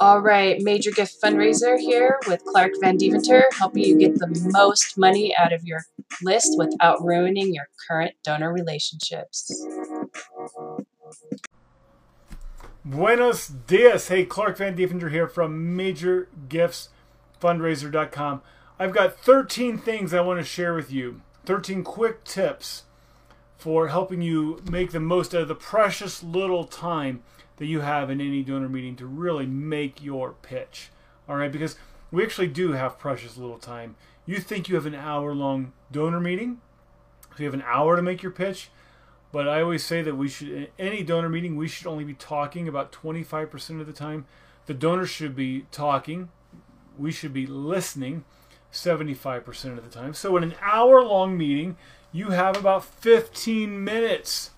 All right, major gift fundraiser here with Clark Van Deventer, helping you get the most money out of your list without ruining your current donor relationships. Buenos dias. Hey, Clark Van Deventer here from MajorGiftsFundraiser.com. I've got 13 things I want to share with you. 13 quick tips for helping you make the most out of the precious little time that you have in any donor meeting to really make your pitch. All right, because we actually do have precious little time. You think you have an hour long donor meeting, so you have an hour to make your pitch. But I always say that we should, in any donor meeting, we should only be talking about 25% of the time. The donor should be talking. We should be listening 75% of the time. So in an hour long meeting, you have about 15 minutes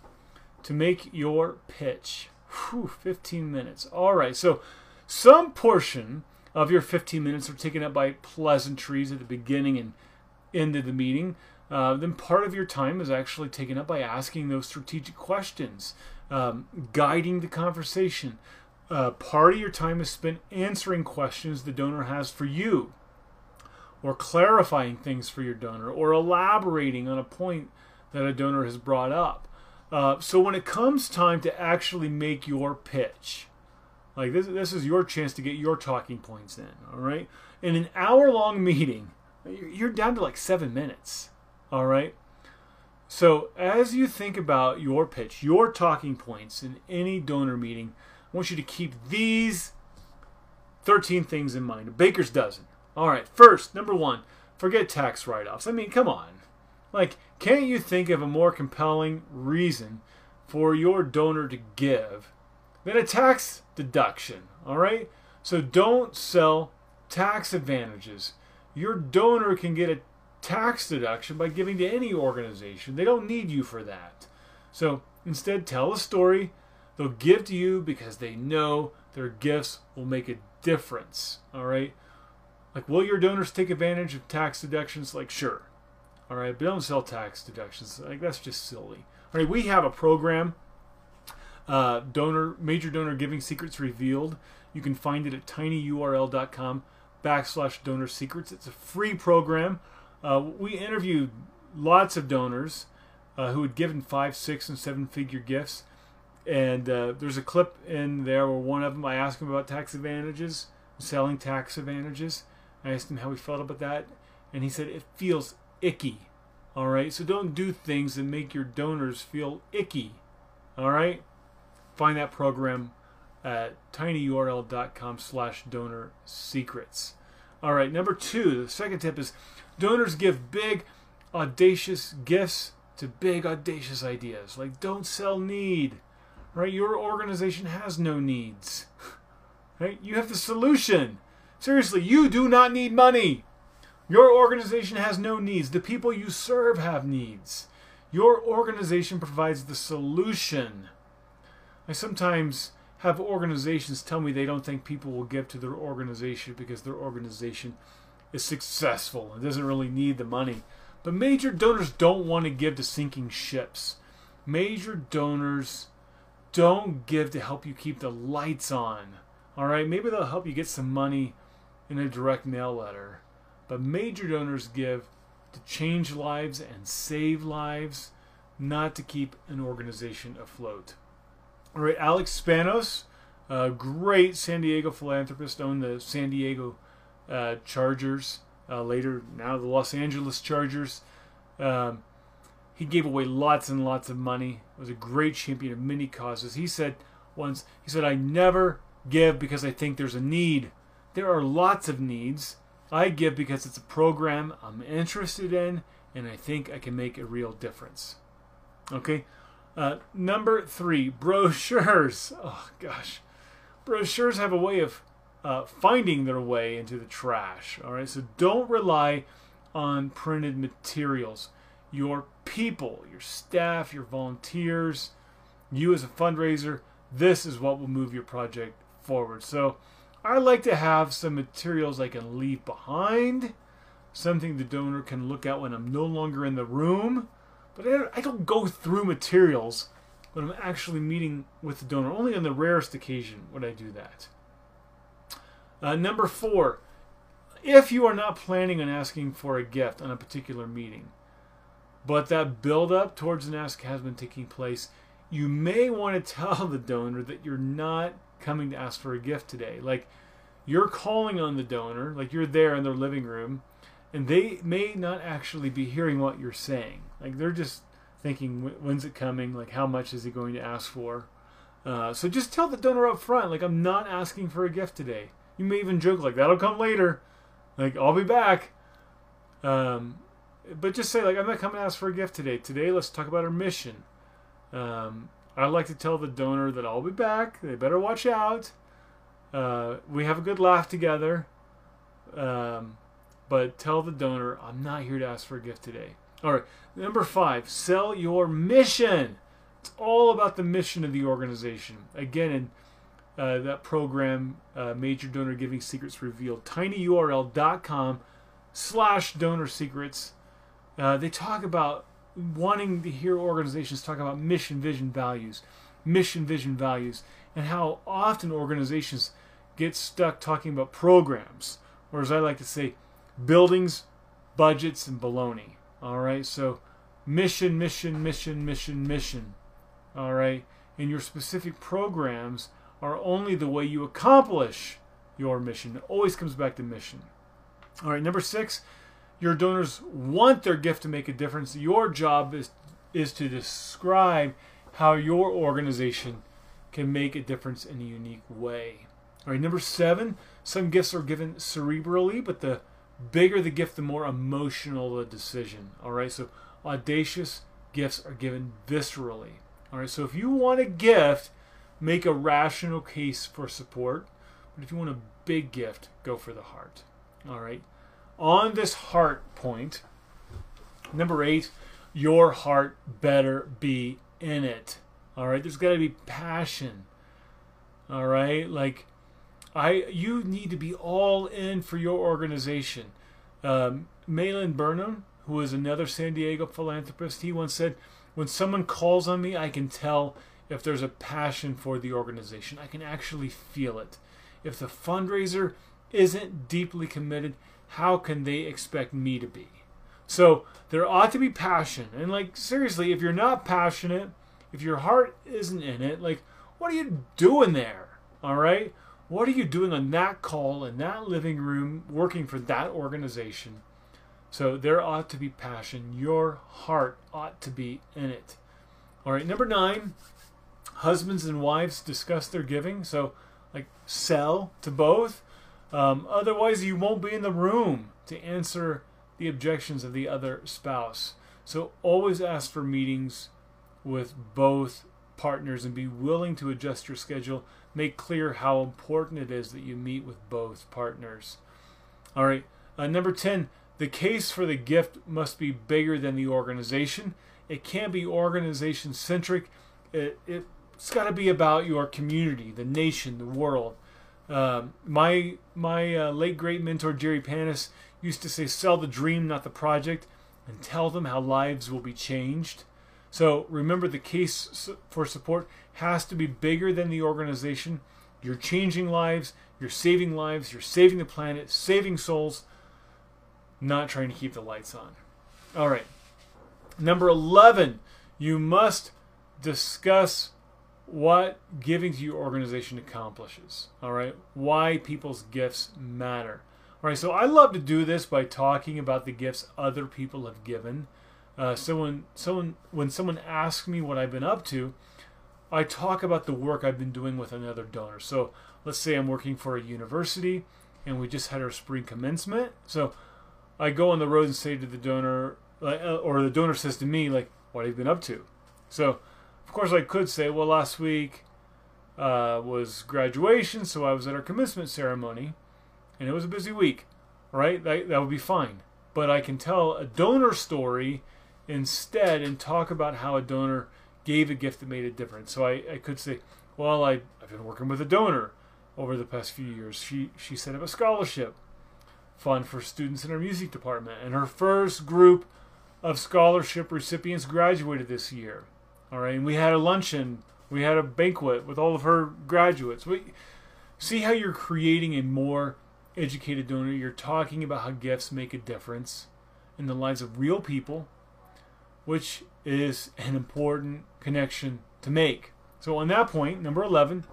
to make your pitch. Whew, 15 minutes. All right. So some portion of your 15 minutes are taken up by pleasantries at the beginning and end of the meeting. Uh, then part of your time is actually taken up by asking those strategic questions, um, guiding the conversation. Uh, part of your time is spent answering questions the donor has for you, or clarifying things for your donor, or elaborating on a point that a donor has brought up. Uh, so when it comes time to actually make your pitch, like this, this is your chance to get your talking points in. All right, in an hour-long meeting, you're down to like seven minutes. All right. So as you think about your pitch, your talking points in any donor meeting, I want you to keep these 13 things in mind. A baker's dozen. All right. First, number one, forget tax write-offs. I mean, come on. Like, can't you think of a more compelling reason for your donor to give than a tax deduction? All right? So don't sell tax advantages. Your donor can get a tax deduction by giving to any organization. They don't need you for that. So instead, tell a story. They'll give to you because they know their gifts will make a difference. All right? Like, will your donors take advantage of tax deductions? Like, sure. All right, but don't sell tax deductions. Like that's just silly. All right, we have a program, uh, donor major donor giving secrets revealed. You can find it at tinyurl.com backslash donor secrets. It's a free program. Uh, we interviewed lots of donors uh, who had given five, six, and seven figure gifts. And uh, there's a clip in there where one of them I asked him about tax advantages, selling tax advantages. I asked him how he felt about that, and he said it feels icky. All right, so don't do things that make your donors feel icky. All right, find that program at tinyurl.com slash donor secrets. All right, number two, the second tip is donors give big, audacious gifts to big, audacious ideas. Like, don't sell need. Right? Your organization has no needs. Right? You have the solution. Seriously, you do not need money. Your organization has no needs. The people you serve have needs. Your organization provides the solution. I sometimes have organizations tell me they don't think people will give to their organization because their organization is successful and doesn't really need the money. But major donors don't want to give to sinking ships. Major donors don't give to help you keep the lights on. All right, maybe they'll help you get some money in a direct mail letter. But major donors give to change lives and save lives, not to keep an organization afloat. All right, Alex Spanos, a great San Diego philanthropist, owned the San Diego uh, Chargers, uh, later now the Los Angeles Chargers. Um, he gave away lots and lots of money. Was a great champion of many causes. He said once, he said, "I never give because I think there's a need. There are lots of needs." I give because it's a program I'm interested in and I think I can make a real difference. Okay? Uh, number three, brochures. Oh, gosh. Brochures have a way of uh, finding their way into the trash. All right? So don't rely on printed materials. Your people, your staff, your volunteers, you as a fundraiser, this is what will move your project forward. So, I like to have some materials I can leave behind, something the donor can look at when I'm no longer in the room. But I don't go through materials when I'm actually meeting with the donor. Only on the rarest occasion would I do that. Uh, number four, if you are not planning on asking for a gift on a particular meeting, but that build up towards an ask has been taking place, you may want to tell the donor that you're not coming to ask for a gift today. Like you're calling on the donor, like you're there in their living room, and they may not actually be hearing what you're saying. Like they're just thinking, when's it coming? Like how much is he going to ask for? Uh, so just tell the donor up front, like I'm not asking for a gift today. You may even joke like that'll come later. Like I'll be back. Um, but just say like I'm not coming to ask for a gift today. Today let's talk about our mission. Um, I like to tell the donor that I'll be back. They better watch out. Uh, we have a good laugh together. Um, but tell the donor I'm not here to ask for a gift today. All right. Number five, sell your mission. It's all about the mission of the organization. Again, in uh, that program, uh, Major Donor Giving Secrets Revealed, tinyurl.com slash donor secrets. Uh, they talk about wanting to hear organizations talk about mission, vision, values, mission, vision, values, and how often organizations get stuck talking about programs, or as I like to say, buildings, budgets, and baloney. All right, so mission, mission, mission, mission, mission. All right, and your specific programs are only the way you accomplish your mission. It always comes back to mission. All right, number six, your donors want their gift to make a difference. Your job is is to describe how your organization can make a difference in a unique way. All right, number seven, some gifts are given cerebrally, but the bigger the gift, the more emotional the decision. All right, so audacious gifts are given viscerally. All right, so if you want a gift, make a rational case for support. But if you want a big gift, go for the heart. All right, on this heart point, number eight, your heart better be in it. All right, there's got to be passion. All right, like I you need to be all in for your organization. Um, Malin Burnham, who is another San Diego philanthropist, he once said, "When someone calls on me, I can tell if there's a passion for the organization. I can actually feel it. If the fundraiser isn't deeply committed, how can they expect me to be?" So there ought to be passion, and like seriously, if you're not passionate, if your heart isn't in it, like what are you doing there? All right what are you doing on that call in that living room working for that organization? So there ought to be passion. Your heart ought to be in it. All right, number nine, husbands and wives discuss their giving. So, like, sell to both. Um, otherwise, you won't be in the room to answer the objections of the other spouse. So, always ask for meetings with both partners and be willing to adjust your schedule make clear how important it is that you meet with both partners. All right, uh, number 10, the case for the gift must be bigger than the organization. It can't be organization centric. It, it, has got to be about your community, the nation, the world. Uh, my my uh, late great mentor Jerry Panas used to say, "Sell the dream, not the project, and tell them how lives will be changed." So remember, the case for support has to be bigger than the organization. You're changing lives, you're saving lives, you're saving the planet, saving souls, not trying to keep the lights on. All right. Number 11, you must discuss what giving to your organization accomplishes. All right. Why people's gifts matter. All right. So I love to do this by talking about the gifts other people have given. Uh, so when someone, when someone asks me what I've been up to, I talk about the work I've been doing with another donor. So let's say I'm working for a university and we just had our spring commencement. So I go on the road and say to the donor, uh, or the donor says to me, like, what have you been up to? So, of course, I could say, well, last week uh, was graduation, so I was at our commencement ceremony, and it was a busy week, right? That, that would be fine. But I can tell a donor story instead and talk about how a donor gave a gift that made a difference. So I, I could say, well, I, I've been working with a donor over the past few years. She, she set up a scholarship fund for students in her music department, and her first group of scholarship recipients graduated this year. All right, and we had a luncheon, we had a banquet with all of her graduates. We, See how you're creating a more educated donor. You're talking about how gifts make a difference in the lives of real people, which is an important connection to make. So, on that point, number 11,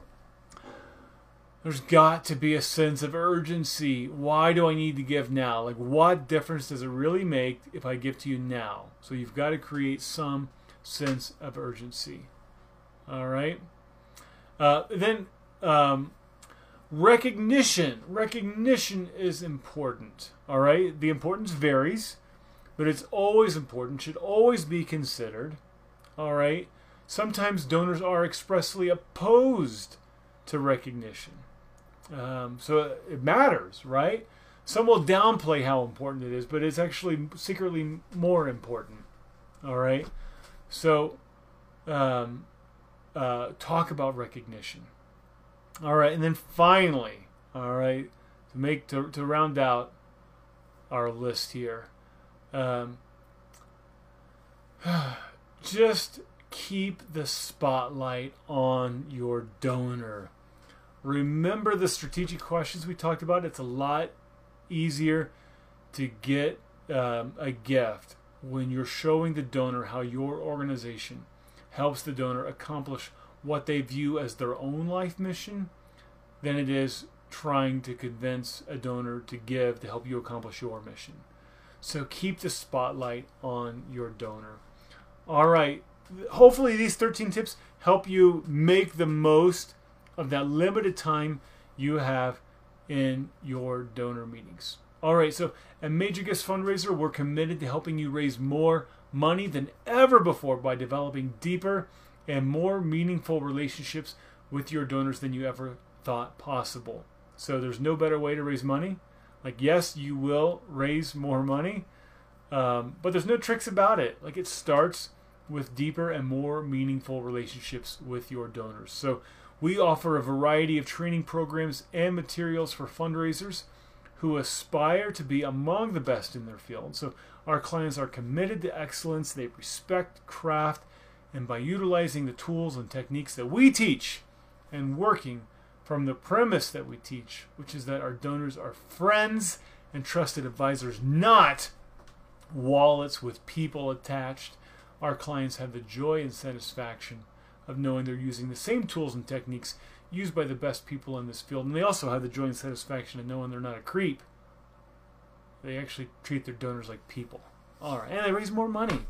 there's got to be a sense of urgency. Why do I need to give now? Like, what difference does it really make if I give to you now? So, you've got to create some sense of urgency. All right. Uh, then, um, recognition. Recognition is important. All right. The importance varies, but it's always important, should always be considered. All right. Sometimes donors are expressly opposed to recognition. Um, so it matters, right? Some will downplay how important it is, but it's actually secretly more important. All right. So um, uh, talk about recognition. All right, and then finally, all right, to make to, to round out our list here, um, just keep the spotlight on your donor. Remember the strategic questions we talked about. It's a lot easier to get um, a gift when you're showing the donor how your organization helps the donor accomplish what they view as their own life mission than it is trying to convince a donor to give to help you accomplish your mission. So keep the spotlight on your donor. All right. Hopefully, these 13 tips help you make the most of that limited time you have in your donor meetings. All right, so at Major Gifts Fundraiser, we're committed to helping you raise more money than ever before by developing deeper and more meaningful relationships with your donors than you ever thought possible. So there's no better way to raise money. Like, yes, you will raise more money, um, but there's no tricks about it. Like, it starts with deeper and more meaningful relationships with your donors. So we offer a variety of training programs and materials for fundraisers who aspire to be among the best in their field. So our clients are committed to excellence, they respect craft, and by utilizing the tools and techniques that we teach and working from the premise that we teach, which is that our donors are friends and trusted advisors, not wallets with people attached, our clients have the joy and satisfaction of knowing they're using the same tools and techniques used by the best people in this field. And they also have the joy and satisfaction of knowing they're not a creep. They actually treat their donors like people. All right. And they raise more money.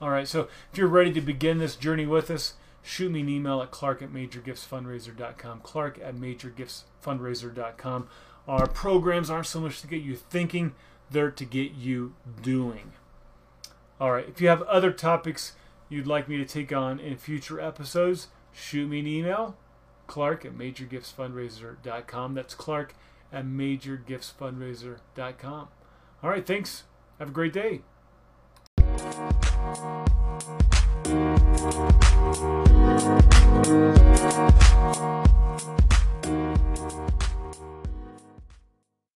All right. So if you're ready to begin this journey with us, shoot me an email at clark at majorgiftsfundraiser.com. Clark at majorgiftsfundraiser.com. Our programs aren't so much to get you thinking, they're to get you doing. All right. If you have other topics you'd like me to take on in future episodes, shoot me an email, clark at majorgiftsfundraiser.com. That's clark at majorgiftsfundraiser.com. All right, thanks. Have a great day.